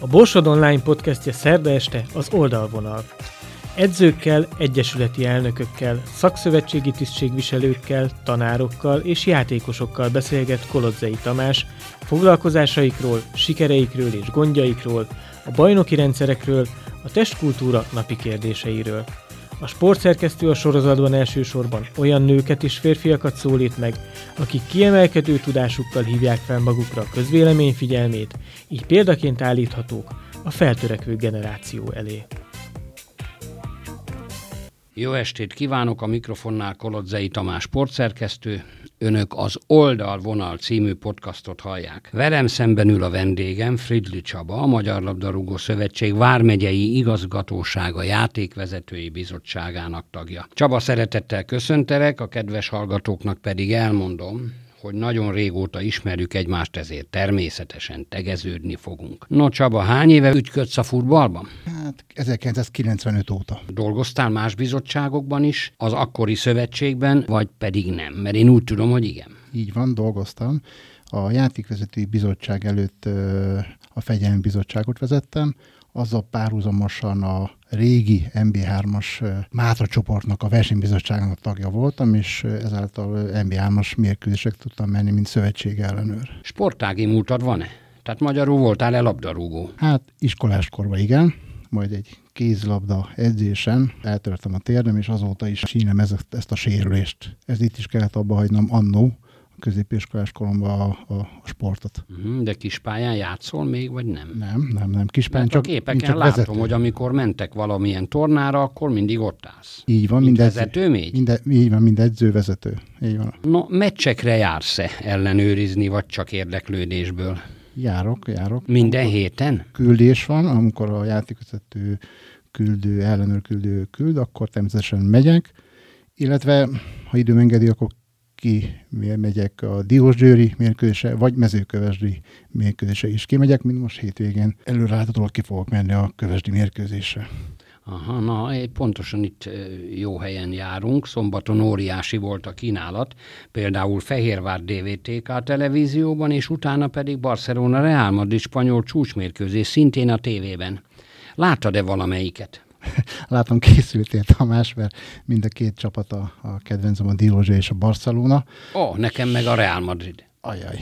A Borsod Online podcastje szerda este az oldalvonal. Edzőkkel, egyesületi elnökökkel, szakszövetségi tisztségviselőkkel, tanárokkal és játékosokkal beszélget Kolodzei Tamás foglalkozásaikról, sikereikről és gondjaikról, a bajnoki rendszerekről, a testkultúra napi kérdéseiről. A sportszerkesztő a sorozatban elsősorban olyan nőket és férfiakat szólít meg, akik kiemelkedő tudásukkal hívják fel magukra a közvélemény figyelmét, így példaként állíthatók a feltörekvő generáció elé. Jó estét kívánok, a mikrofonnál Kolodzei Tamás sportszerkesztő. Önök az Oldalvonal című podcastot hallják. Velem szemben ül a vendégem Fridli Csaba, a Magyar Labdarúgó Szövetség Vármegyei Igazgatósága Játékvezetői Bizottságának tagja. Csaba, szeretettel köszöntelek, a kedves hallgatóknak pedig elmondom, hogy nagyon régóta ismerjük egymást, ezért természetesen tegeződni fogunk. No Csaba, hány éve ügyködsz a futballban? Hát 1995 óta. Dolgoztál más bizottságokban is, az akkori szövetségben, vagy pedig nem? Mert én úgy tudom, hogy igen. Így van, dolgoztam. A játékvezetői bizottság előtt a fegyelmi bizottságot vezettem, azzal párhuzamosan a régi MB3-as Mátra csoportnak a versenybizottságának tagja voltam, és ezáltal MB3-as mérkőzések tudtam menni, mint szövetség ellenőr. Sportági múltad van-e? Tehát magyarul voltál-e labdarúgó? Hát iskoláskorban igen, majd egy kézlabda edzésen eltörtem a térdem, és azóta is sínem ezt, ezt a sérülést. Ez itt is kellett abba hagynom annó, középiskolás koromban a, a sportot. Mhm, de kispályán játszol még, vagy nem? Nem, nem, nem. Kispályán csak, a képeken csak látom, vezető. hogy amikor mentek valamilyen tornára, akkor mindig ott állsz. Így van, mind vezető még? Mind, így van, mind edzővezető. Így van. No, meccsekre jársz-e ellenőrizni, vagy csak érdeklődésből? Járok, járok. Minden amikor héten? Küldés van, amikor a játékvezető küldő, ellenőr küldő küld, akkor természetesen megyek, illetve ha időm engedi, akkor ki megyek a Diósgyőri mérkőzése, vagy mezőkövesdi mérkőzése is kimegyek, mint most hétvégén. Előreláthatólag ki fogok menni a kövesdi mérkőzésre. Aha, na, pontosan itt jó helyen járunk. Szombaton óriási volt a kínálat, például Fehérvár DVTK televízióban, és utána pedig Barcelona Real Madrid spanyol csúcsmérkőzés szintén a tévében. Láttad-e valamelyiket? látom készültél Tamás, mert mind a két csapat a, a kedvencem, a Diózsa és a Barcelona. Ó, oh, nekem meg a Real Madrid. Ajaj.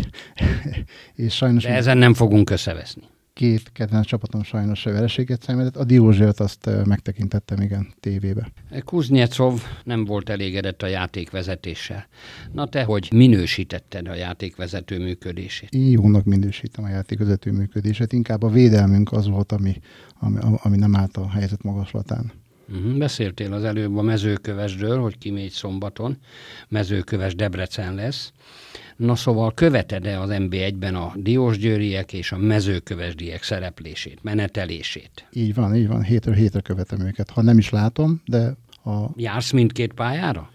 és sajnos... De ezen nem fogunk összeveszni két kedvenc csapatom sajnos vereséget szenvedett. A Diózsért azt megtekintettem, igen, tévébe. Kuznyecov nem volt elégedett a játékvezetéssel. Na te, hogy minősítetted a játékvezető működését? Én jónak minősítem a játékvezető működését. Inkább a védelmünk az volt, ami, ami, ami nem állt a helyzet magaslatán. Uh-huh. Beszéltél az előbb a mezőkövesről, hogy kimégy szombaton. Mezőköves Debrecen lesz. Na szóval követed-e az MB1-ben a diósgyőriek és a mezőkövesdiek szereplését, menetelését? Így van, így van. Hétről hétre követem őket. Ha nem is látom, de a... Jársz mindkét pályára?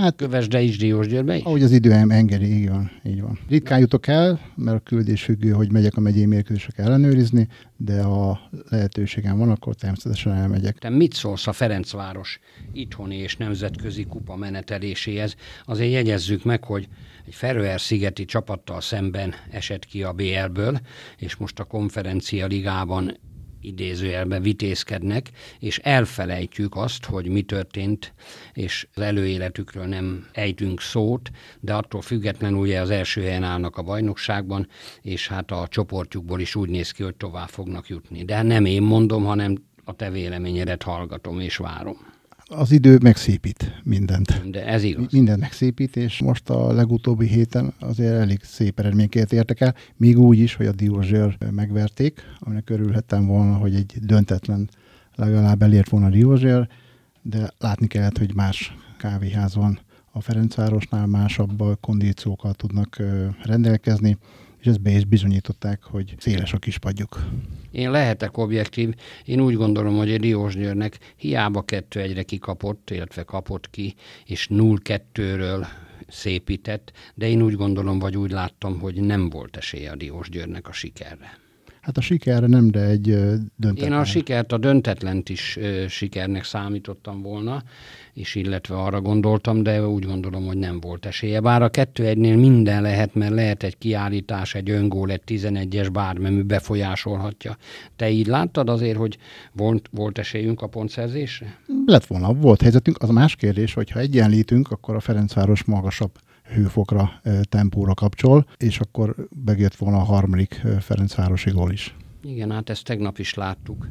Hát, Kövesde is, Diósgyőrbe is? Ahogy az idő engedi, így van, így van. Ritkán jutok el, mert a küldés függő, hogy megyek a megyei mérkőzések ellenőrizni, de ha lehetőségem van, akkor természetesen elmegyek. Te mit szólsz a Ferencváros itthoni és nemzetközi kupa meneteléséhez? Azért jegyezzük meg, hogy egy Feröer-szigeti csapattal szemben esett ki a BL-ből, és most a konferencia ligában idézőjelben vitézkednek, és elfelejtjük azt, hogy mi történt, és az előéletükről nem ejtünk szót, de attól függetlenül ugye az első helyen állnak a bajnokságban, és hát a csoportjukból is úgy néz ki, hogy tovább fognak jutni. De nem én mondom, hanem a te véleményedet hallgatom és várom az idő megszépít mindent. De ez igaz. Mindent megszépít, és most a legutóbbi héten azért elég szép eredményeket értek el, még úgy is, hogy a Diózsér megverték, aminek örülhettem volna, hogy egy döntetlen legalább elért volna a Diózsér, de látni kellett, hogy más kávéház van a Ferencvárosnál, másabb kondíciókkal tudnak rendelkezni, és ezt be is bizonyították, hogy széles a kispadjuk. Én lehetek objektív, én úgy gondolom, hogy a Diós Győrnek hiába kettő egyre kikapott, illetve kapott ki, és 0-2-ről szépített, de én úgy gondolom, vagy úgy láttam, hogy nem volt esélye a Diós Győrnek a sikerre. Hát a sikerre nem, de egy döntetlen. Én a sikert, a döntetlent is sikernek számítottam volna, és illetve arra gondoltam, de úgy gondolom, hogy nem volt esélye. Bár a kettő egynél minden lehet, mert lehet egy kiállítás, egy öngól, egy 11-es bármemű befolyásolhatja. Te így láttad azért, hogy volt, volt esélyünk a pontszerzésre? Lett volna, volt helyzetünk. Az a más kérdés, hogy ha egyenlítünk, akkor a Ferencváros magasabb hőfokra, tempóra kapcsol, és akkor begért volna a harmadik Ferencvárosi gól is. Igen, hát ezt tegnap is láttuk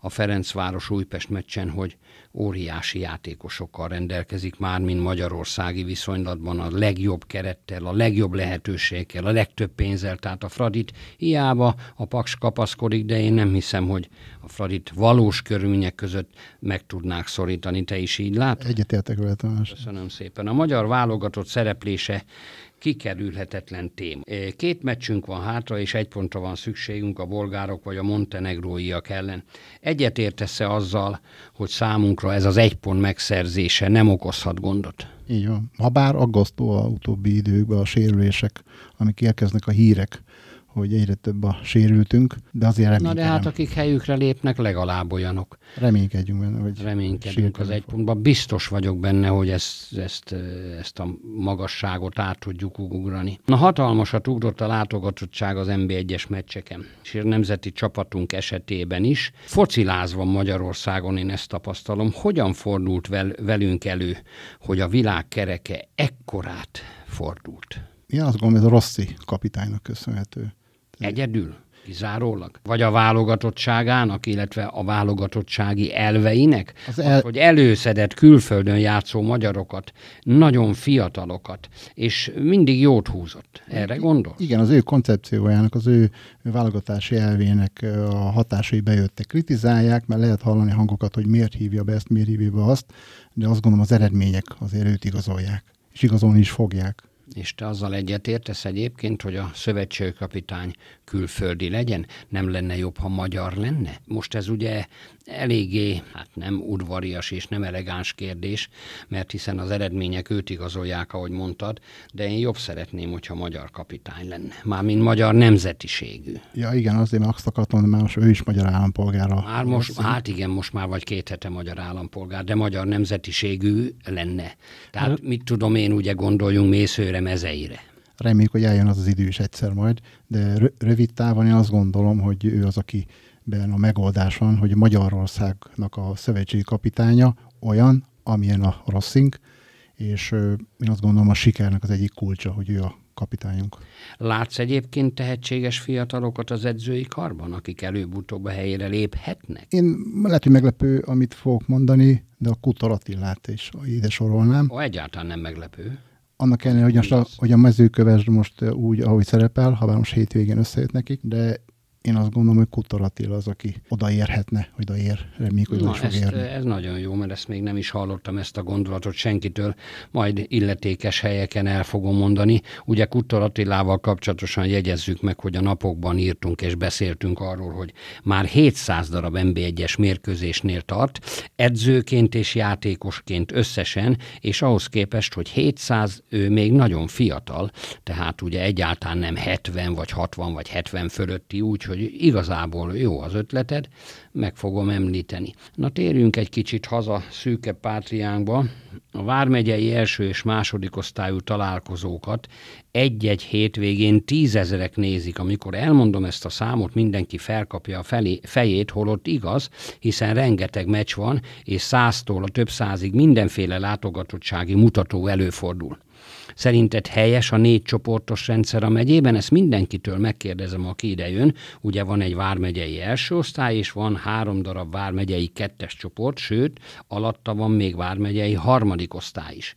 a Ferencváros Újpest meccsen, hogy óriási játékosokkal rendelkezik már, mint magyarországi viszonylatban a legjobb kerettel, a legjobb lehetőséggel, a legtöbb pénzzel, tehát a Fradit hiába a Paks kapaszkodik, de én nem hiszem, hogy a Fradit valós körülmények között meg tudnák szorítani. Te is így látod? Egyetértek vele, Tamás. Köszönöm szépen. A magyar válogatott szereplése kikerülhetetlen téma. Két meccsünk van hátra, és egy pontra van szükségünk a bolgárok vagy a montenegróiak ellen. Egyet értesz-e azzal, hogy számunkra ez az egy pont megszerzése nem okozhat gondot? Így van. Habár aggasztó a utóbbi időkben a sérülések, amik érkeznek a hírek hogy egyre több a sérültünk, de azért reménykedem. Na de hát akik helyükre lépnek, legalább olyanok. Reménykedjünk benne, hogy Reménykedünk az egy pontban. Biztos vagyok benne, hogy ezt, ezt, ezt a magasságot át tudjuk ugrani. Na hatalmasat ugrott a látogatottság az NB1-es meccseken. És a nemzeti csapatunk esetében is. Fociláz van Magyarországon, én ezt tapasztalom. Hogyan fordult vel, velünk elő, hogy a világ kereke ekkorát fordult? Én azt gondolom, ez a Rossi kapitánynak köszönhető. Egyedül? Kizárólag? Vagy a válogatottságának, illetve a válogatottsági elveinek? Az, el... az hogy előszedett külföldön játszó magyarokat, nagyon fiatalokat, és mindig jót húzott. Erre gondol? Igen, az ő koncepciójának, az ő válogatási elvének a hatásai bejöttek. Kritizálják, mert lehet hallani hangokat, hogy miért hívja be ezt, miért hívja be azt, de azt gondolom az eredmények azért őt igazolják, és igazolni is fogják és te azzal egyetértesz egyébként, hogy a szövetségkapitány külföldi legyen? Nem lenne jobb, ha magyar lenne? Most ez ugye eléggé, hát nem udvarias és nem elegáns kérdés, mert hiszen az eredmények őt igazolják, ahogy mondtad, de én jobb szeretném, hogyha magyar kapitány lenne. Mármint magyar nemzetiségű. Ja igen, azért azt akartam, hogy most ő is magyar állampolgára. Már most, hát igen, most már vagy két hete magyar állampolgár, de magyar nemzetiségű lenne. Tehát hát, mit tudom én, ugye gondoljunk mészőre, mezeire. Reméljük, hogy eljön az az idő is egyszer majd, de rövid távon én azt gondolom, hogy ő az, aki ben a megoldás van, hogy Magyarországnak a szövetségi kapitánya olyan, amilyen a Rossink, és én azt gondolom a sikernek az egyik kulcsa, hogy ő a kapitányunk. Látsz egyébként tehetséges fiatalokat az edzői karban, akik előbb-utóbb a helyére léphetnek? Én lehet, hogy meglepő, amit fogok mondani, de a Kutor Attilát is ide sorolnám. Ó, egyáltalán nem meglepő. Annak ellenére, hogy, most a, hogy a mezőköves most úgy, ahogy szerepel, ha most hétvégén összejött nekik, de én azt gondolom, hogy Kutor Attila az, aki odaérhetne, hogy odaér, reméljük, hogy Na, fog ezt, érni. Ez nagyon jó, mert ezt még nem is hallottam, ezt a gondolatot senkitől, majd illetékes helyeken el fogom mondani. Ugye Kutor Attilával kapcsolatosan jegyezzük meg, hogy a napokban írtunk és beszéltünk arról, hogy már 700 darab NB1-es mérkőzésnél tart, edzőként és játékosként összesen, és ahhoz képest, hogy 700, ő még nagyon fiatal, tehát ugye egyáltalán nem 70 vagy 60 vagy 70 fölötti, úgyhogy hogy igazából jó az ötleted, meg fogom említeni. Na térjünk egy kicsit haza szűke pátriánkba. A Vármegyei első és második osztályú találkozókat egy-egy hétvégén tízezerek nézik. Amikor elmondom ezt a számot, mindenki felkapja a felé, fejét, holott igaz, hiszen rengeteg meccs van, és száztól a több százig mindenféle látogatottsági mutató előfordul. Szerinted helyes a négy csoportos rendszer a megyében? Ezt mindenkitől megkérdezem, aki ide jön. Ugye van egy vármegyei első osztály, és van három darab vármegyei kettes csoport, sőt, alatta van még vármegyei harmadik osztály is.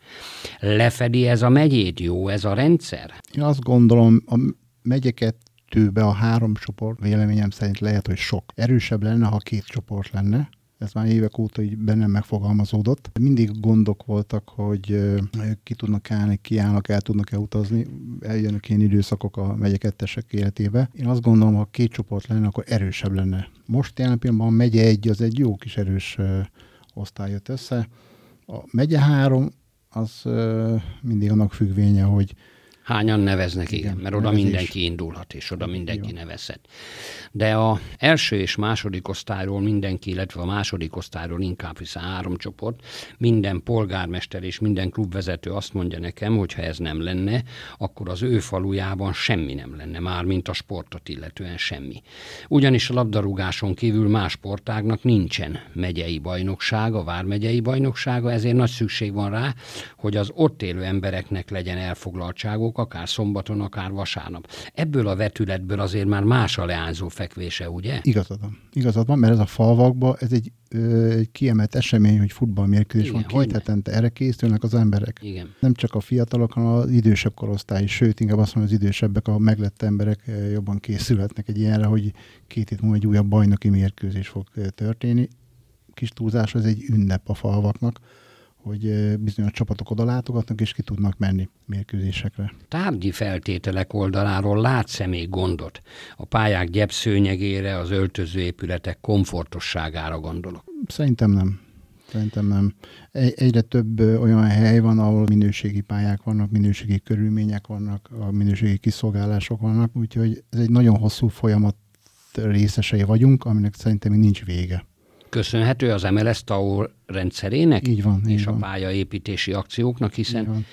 Lefedi ez a megyét? Jó ez a rendszer? Én azt gondolom, a megyeket kettőbe a három csoport véleményem szerint lehet, hogy sok. Erősebb lenne, ha két csoport lenne, ez már évek óta így bennem megfogalmazódott. Mindig gondok voltak, hogy ki tudnak állni, kiállnak, el tudnak-e utazni, eljönnek ilyen időszakok a megyekettesek életébe. Én azt gondolom, ha két csoport lenne, akkor erősebb lenne. Most jelen pillanatban a megye egy, az egy jó kis erős osztály jött össze. A megye három, az mindig annak függvénye, hogy Hányan neveznek, igen, igen mert oda nevezés. mindenki indulhat, és oda mindenki Jó. nevezhet. De a első és második osztályról mindenki, illetve a második osztályról inkább, hiszen három csoport, minden polgármester és minden klubvezető azt mondja nekem, hogy ha ez nem lenne, akkor az ő falujában semmi nem lenne már, mint a sportot illetően semmi. Ugyanis a labdarúgáson kívül más sportágnak nincsen megyei bajnoksága, vármegyei bajnoksága, ezért nagy szükség van rá, hogy az ott élő embereknek legyen elfoglaltságok, akár szombaton, akár vasárnap. Ebből a vetületből azért már más a leányzó fekvése, ugye? Igazad van. Igazad van, mert ez a falvakban, ez egy, ö, egy kiemelt esemény, hogy futballmérkőzés van. Két hetente erre készülnek az emberek. Igen. Nem csak a fiatalok, hanem az idősebb korosztály, sőt, inkább azt mondom, az idősebbek, a meglett emberek jobban készülhetnek egy ilyenre, hogy két hét múlva egy újabb bajnoki mérkőzés fog történni. Kis túlzás, ez egy ünnep a falvaknak hogy bizonyos csapatok oda látogatnak, és ki tudnak menni mérkőzésekre. Tárgyi feltételek oldaláról látsz-e még gondot? A pályák gyepszőnyegére, az öltözőépületek komfortosságára gondolok. Szerintem nem. Szerintem nem. Egyre több olyan hely van, ahol minőségi pályák vannak, minőségi körülmények vannak, a minőségi kiszolgálások vannak, úgyhogy ez egy nagyon hosszú folyamat részesei vagyunk, aminek szerintem még nincs vége köszönhető az MLS TAO rendszerének így van, és így a pályaépítési akcióknak, hiszen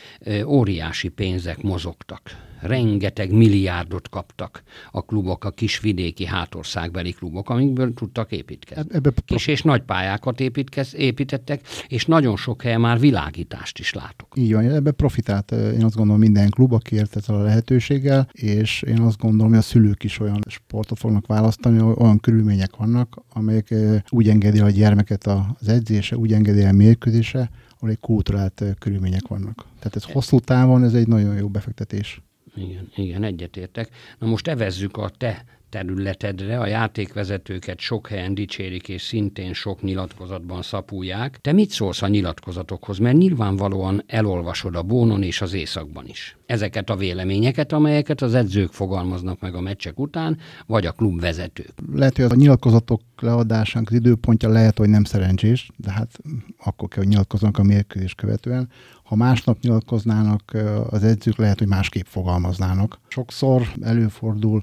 óriási pénzek mozogtak rengeteg milliárdot kaptak a klubok, a kisvidéki hátországbeli klubok, amikből tudtak építkezni. Ebbe Kis és nagy pályákat építkez, építettek, és nagyon sok helyen már világítást is látok. Így van, ebbe profitált én azt gondolom minden klub, aki ért ezzel a lehetőséggel, és én azt gondolom, hogy a szülők is olyan sportot fognak választani, olyan körülmények vannak, amelyek úgy engedi a gyermeket az edzése, úgy engedi a mérkőzése, ahol egy kulturált körülmények vannak. Tehát ez hosszú távon, ez egy nagyon jó befektetés. Igen, igen, egyetértek. Na most evezzük a te területedre, a játékvezetőket sok helyen dicsérik, és szintén sok nyilatkozatban szapulják. Te mit szólsz a nyilatkozatokhoz? Mert nyilvánvalóan elolvasod a bónon és az északban is. Ezeket a véleményeket, amelyeket az edzők fogalmaznak meg a meccsek után, vagy a klubvezetők. Lehet, hogy a nyilatkozatok leadásának az időpontja lehet, hogy nem szerencsés, de hát akkor kell, hogy nyilatkoznak a mérkőzés követően. Ha másnap nyilatkoznának az edzők, lehet, hogy másképp fogalmaznának. Sokszor előfordul,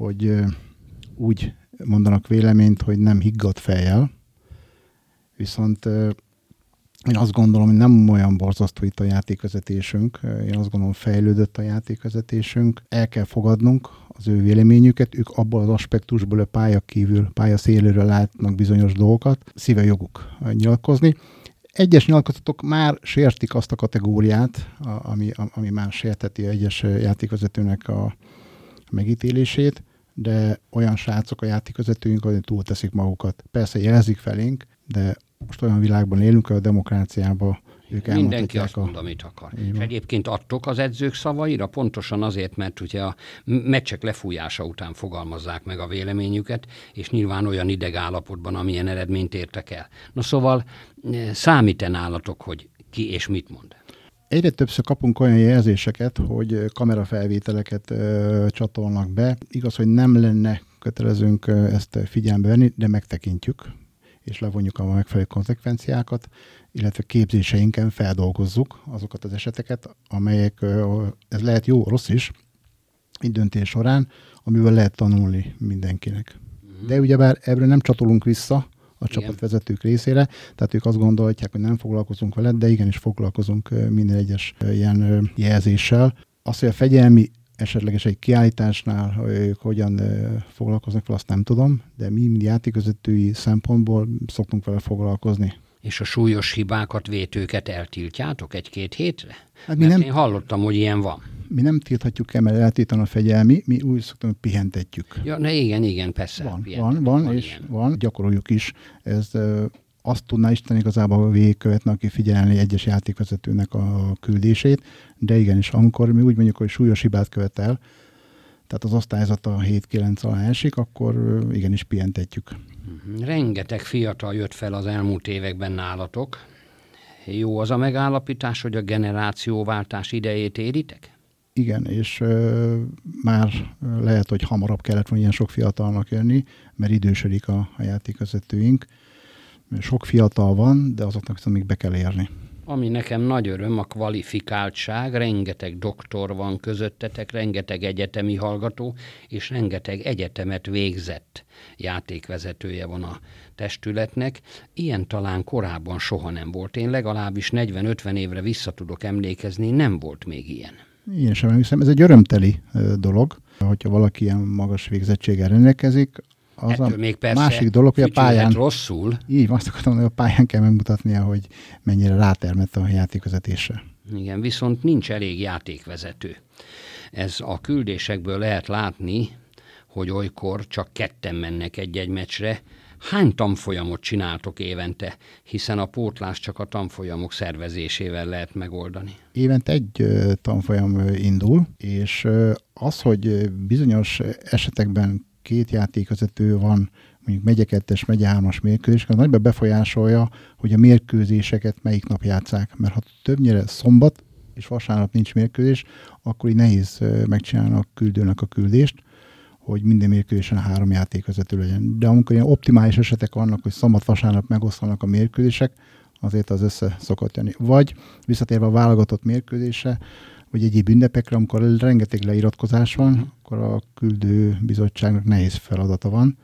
hogy úgy mondanak véleményt, hogy nem higgadt fejjel, viszont én azt gondolom, hogy nem olyan borzasztó itt a játékvezetésünk, én azt gondolom fejlődött a játékvezetésünk, el kell fogadnunk az ő véleményüket, ők abból az aspektusból a pálya kívül, pálya széléről látnak bizonyos dolgokat, szíve joguk nyilatkozni. Egyes nyilatkozatok már sértik azt a kategóriát, ami, ami már sérteti egyes játékvezetőnek a megítélését, de olyan srácok a játékvezetőink, hogy túlteszik magukat. Persze jelzik felénk, de most olyan világban élünk, a demokráciában ők Mindenki azt a... mond, amit akar. És egyébként adtok az edzők szavaira, pontosan azért, mert ugye a meccsek lefújása után fogalmazzák meg a véleményüket, és nyilván olyan ideg állapotban, amilyen eredményt értek el. Na szóval eh, számít-e nálatok, hogy ki és mit mond? Egyre többször kapunk olyan jelzéseket, hogy kamerafelvételeket ö, csatolnak be. Igaz, hogy nem lenne kötelezőnk ezt figyelembe venni, de megtekintjük, és levonjuk a megfelelő konzekvenciákat, illetve képzéseinken feldolgozzuk azokat az eseteket, amelyek, ez lehet jó, rossz is, egy döntés során, amiből lehet tanulni mindenkinek. Mhm. De ugyebár ebből nem csatolunk vissza, a Igen. csapatvezetők részére, tehát ők azt gondolják, hogy nem foglalkozunk vele, de igenis foglalkozunk minden egyes ilyen jelzéssel. Az, hogy a fegyelmi esetleges egy kiállításnál ők hogyan foglalkoznak vele, azt nem tudom, de mi, játékvezetői szempontból szoktunk vele foglalkozni. És a súlyos hibákat, vétőket eltiltjátok egy-két hétre? Hát mi Mert nem... én hallottam, hogy ilyen van mi nem tilthatjuk el, mert eltiltan a fegyelmi, mi úgy szoktunk, pihentetjük. Ja, ne igen, igen, persze. Van, van, van, van, és ilyen. van, gyakoroljuk is. Ez azt tudná Isten igazából végigkövetni, aki figyelni egyes játékvezetőnek a küldését, de igenis, amikor mi úgy mondjuk, hogy súlyos hibát követ el, tehát az osztályzata 7-9 alá esik, akkor igenis pihentetjük. Mhm. Rengeteg fiatal jött fel az elmúlt években nálatok. Jó az a megállapítás, hogy a generációváltás idejét éritek? Igen, és ö, már lehet, hogy hamarabb kellett volna ilyen sok fiatalnak jönni, mert idősödik a, a játékvezetőink. Sok fiatal van, de azoknak viszont még be kell érni. Ami nekem nagy öröm, a kvalifikáltság, rengeteg doktor van közöttetek, rengeteg egyetemi hallgató, és rengeteg egyetemet végzett játékvezetője van a testületnek. Ilyen talán korábban soha nem volt. Én legalábbis 40-50 évre vissza tudok emlékezni, nem volt még ilyen. Én sem hiszem, ez egy örömteli dolog, hogyha valaki ilyen magas végzettséggel rendelkezik, az Ettől a még persze másik dolog, hogy a pályán... rosszul. Így, azt akartam hogy a pályán kell megmutatnia, hogy mennyire rátermett a játékvezetésre. Igen, viszont nincs elég játékvezető. Ez a küldésekből lehet látni, hogy olykor csak ketten mennek egy-egy meccsre. Hány tanfolyamot csináltok évente, hiszen a pótlás csak a tanfolyamok szervezésével lehet megoldani? Évente egy tanfolyam indul, és az, hogy bizonyos esetekben két játékvezető van, mondjuk megye kettes, megye hármas mérkőzés, az nagyban befolyásolja, hogy a mérkőzéseket melyik nap játszák. Mert ha többnyire szombat és vasárnap nincs mérkőzés, akkor így nehéz megcsinálni a küldőnek a küldést, hogy minden mérkőzésen három játékvezető legyen. De amikor ilyen optimális esetek vannak, hogy szombat-vasárnap megosztanak a mérkőzések, azért az össze szokott jönni. Vagy visszatérve a válogatott mérkőzése, vagy egyéb ünnepekre, amikor rengeteg leiratkozás van, uh-huh. akkor a küldő bizottságnak nehéz feladata van,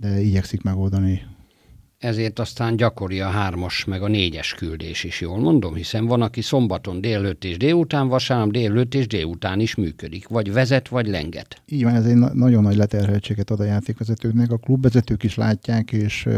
de igyekszik megoldani. Ezért aztán gyakori a hármas meg a négyes küldés is, jól mondom, hiszen van, aki szombaton délőtt és délután, vasárnap délőtt és délután is működik, vagy vezet, vagy lenget. Így van, ez egy na- nagyon nagy leterheltséget ad a játékvezetőknek. A klubvezetők is látják, és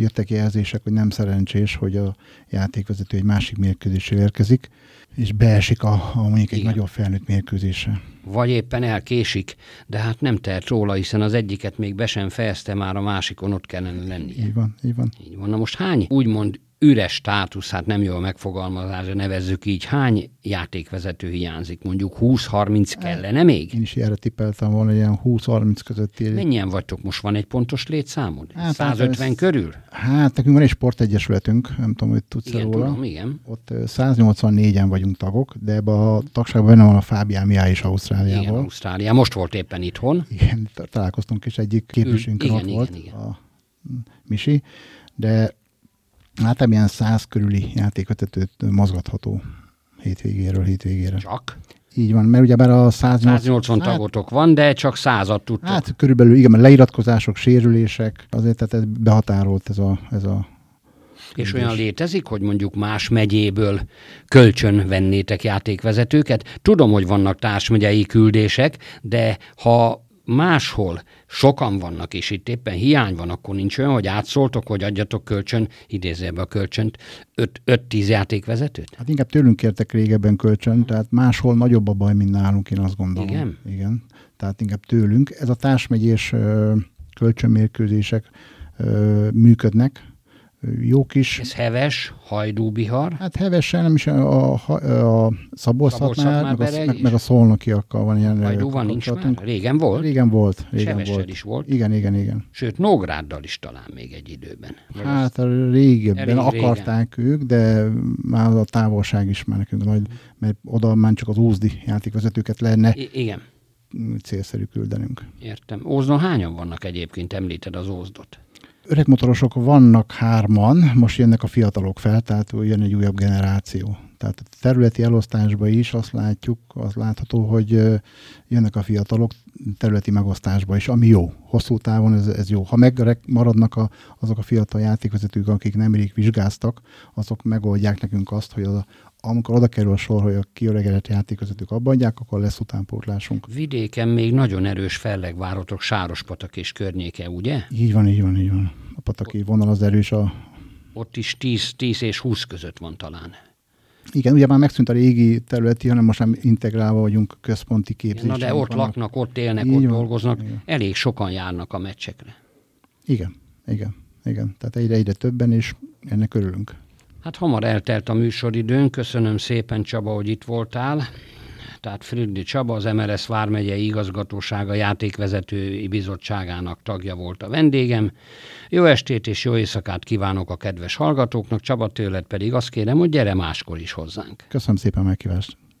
jöttek jelzések, hogy nem szerencsés, hogy a játékvezető egy másik mérkőzésre érkezik és beesik a, a mondjuk egy Igen. nagyobb felnőtt mérkőzésre. Vagy éppen elkésik, de hát nem tehet róla, hiszen az egyiket még be sem fejezte, már a másikon ott kellene lennie. Így van, így van. Így van. Na most hány úgymond üres státusz, hát nem jó a megfogalmazás, nevezzük így, hány játékvezető hiányzik? Mondjuk 20-30 kellene még? Én is erre tippeltem volna, ilyen 20-30 közötti. Mennyien vagytok? Most van egy pontos létszámod? Hát, 150 hát körül? Hát nekünk van egy sportegyesületünk, nem tudom, hogy tudsz igen, róla. Tudom, igen. Ott 184-en vagyunk tagok, de ebbe a tagságban benne van a Fábián Miá is Ausztráliából. Igen, Ausztrália. Most volt éppen itthon. Igen, találkoztunk is egyik képviselőnk ott igen, volt, igen. a Misi, de Hát ilyen száz körüli játékvezetőt mozgatható hétvégéről hétvégére. Csak? Így van, mert ugyebár a 180, 180 hát, tagotok van, de csak százat tudtok. Hát körülbelül igen, mert leiratkozások, sérülések, azért tehát ez behatárolt ez a, ez a és olyan létezik, hogy mondjuk más megyéből kölcsön vennétek játékvezetőket? Tudom, hogy vannak társmegyei küldések, de ha máshol sokan vannak, és itt éppen hiány van, akkor nincs olyan, hogy átszóltok, hogy adjatok kölcsön, idézőbe a kölcsönt, 5-10 játékvezetőt? Hát inkább tőlünk kértek régebben kölcsön, tehát máshol nagyobb a baj, mint nálunk, én azt gondolom. Igen? Igen. Tehát inkább tőlünk. Ez a társmegyés kölcsönmérkőzések működnek, jó kis... Ez heves, hajdúbihar? Hát hevesen nem is a, a, a szabolcs meg, a, meg, meg a szolnokiakkal van ilyen Hajdú van, nincs már? Régen volt? Régen volt. Régen volt. is volt? Igen, igen, igen. Sőt, Nógráddal is talán még egy időben. Hát a régebben akarták régen. ők, de már a távolság is már nekünk nagy, mert oda már csak az úzdi játékvezetőket lenne. I- igen célszerű küldenünk. Értem. Ózdon hányan vannak egyébként, említed az Ózdot? Öregmotorosok vannak hárman, most jönnek a fiatalok fel, tehát jön egy újabb generáció. Tehát a területi elosztásban is azt látjuk, az látható, hogy jönnek a fiatalok területi megosztásba is, ami jó. Hosszú távon ez, ez jó. Ha megmaradnak a, azok a fiatal játékvezetők, akik nemrég vizsgáztak, azok megoldják nekünk azt, hogy az, amikor oda kerül a sor, hogy a kiöregedett játékvezetők abba adják, akkor lesz utánpótlásunk. Vidéken még nagyon erős fellegvárotok, Sárospatak és környéke, ugye? Így van, így van, így van. A pataki vonal az erős a... Ott is 10, 10 és 20 között van talán. Igen, ugye már megszűnt a régi területi, hanem most már integrálva vagyunk központi képzésben. Na de ott vannak. laknak, ott élnek, Így ott van, dolgoznak, igen. elég sokan járnak a meccsekre. Igen, igen, igen. Tehát egyre-egyre többen, és ennek örülünk. Hát hamar eltelt a műsoridőn, köszönöm szépen Csaba, hogy itt voltál. Tehát Fridli Csaba, az MRS Vármegyei Igazgatósága Játékvezetői Bizottságának tagja volt a vendégem. Jó estét és jó éjszakát kívánok a kedves hallgatóknak, Csaba tőled pedig azt kérem, hogy gyere máskor is hozzánk. Köszönöm szépen a meghívást.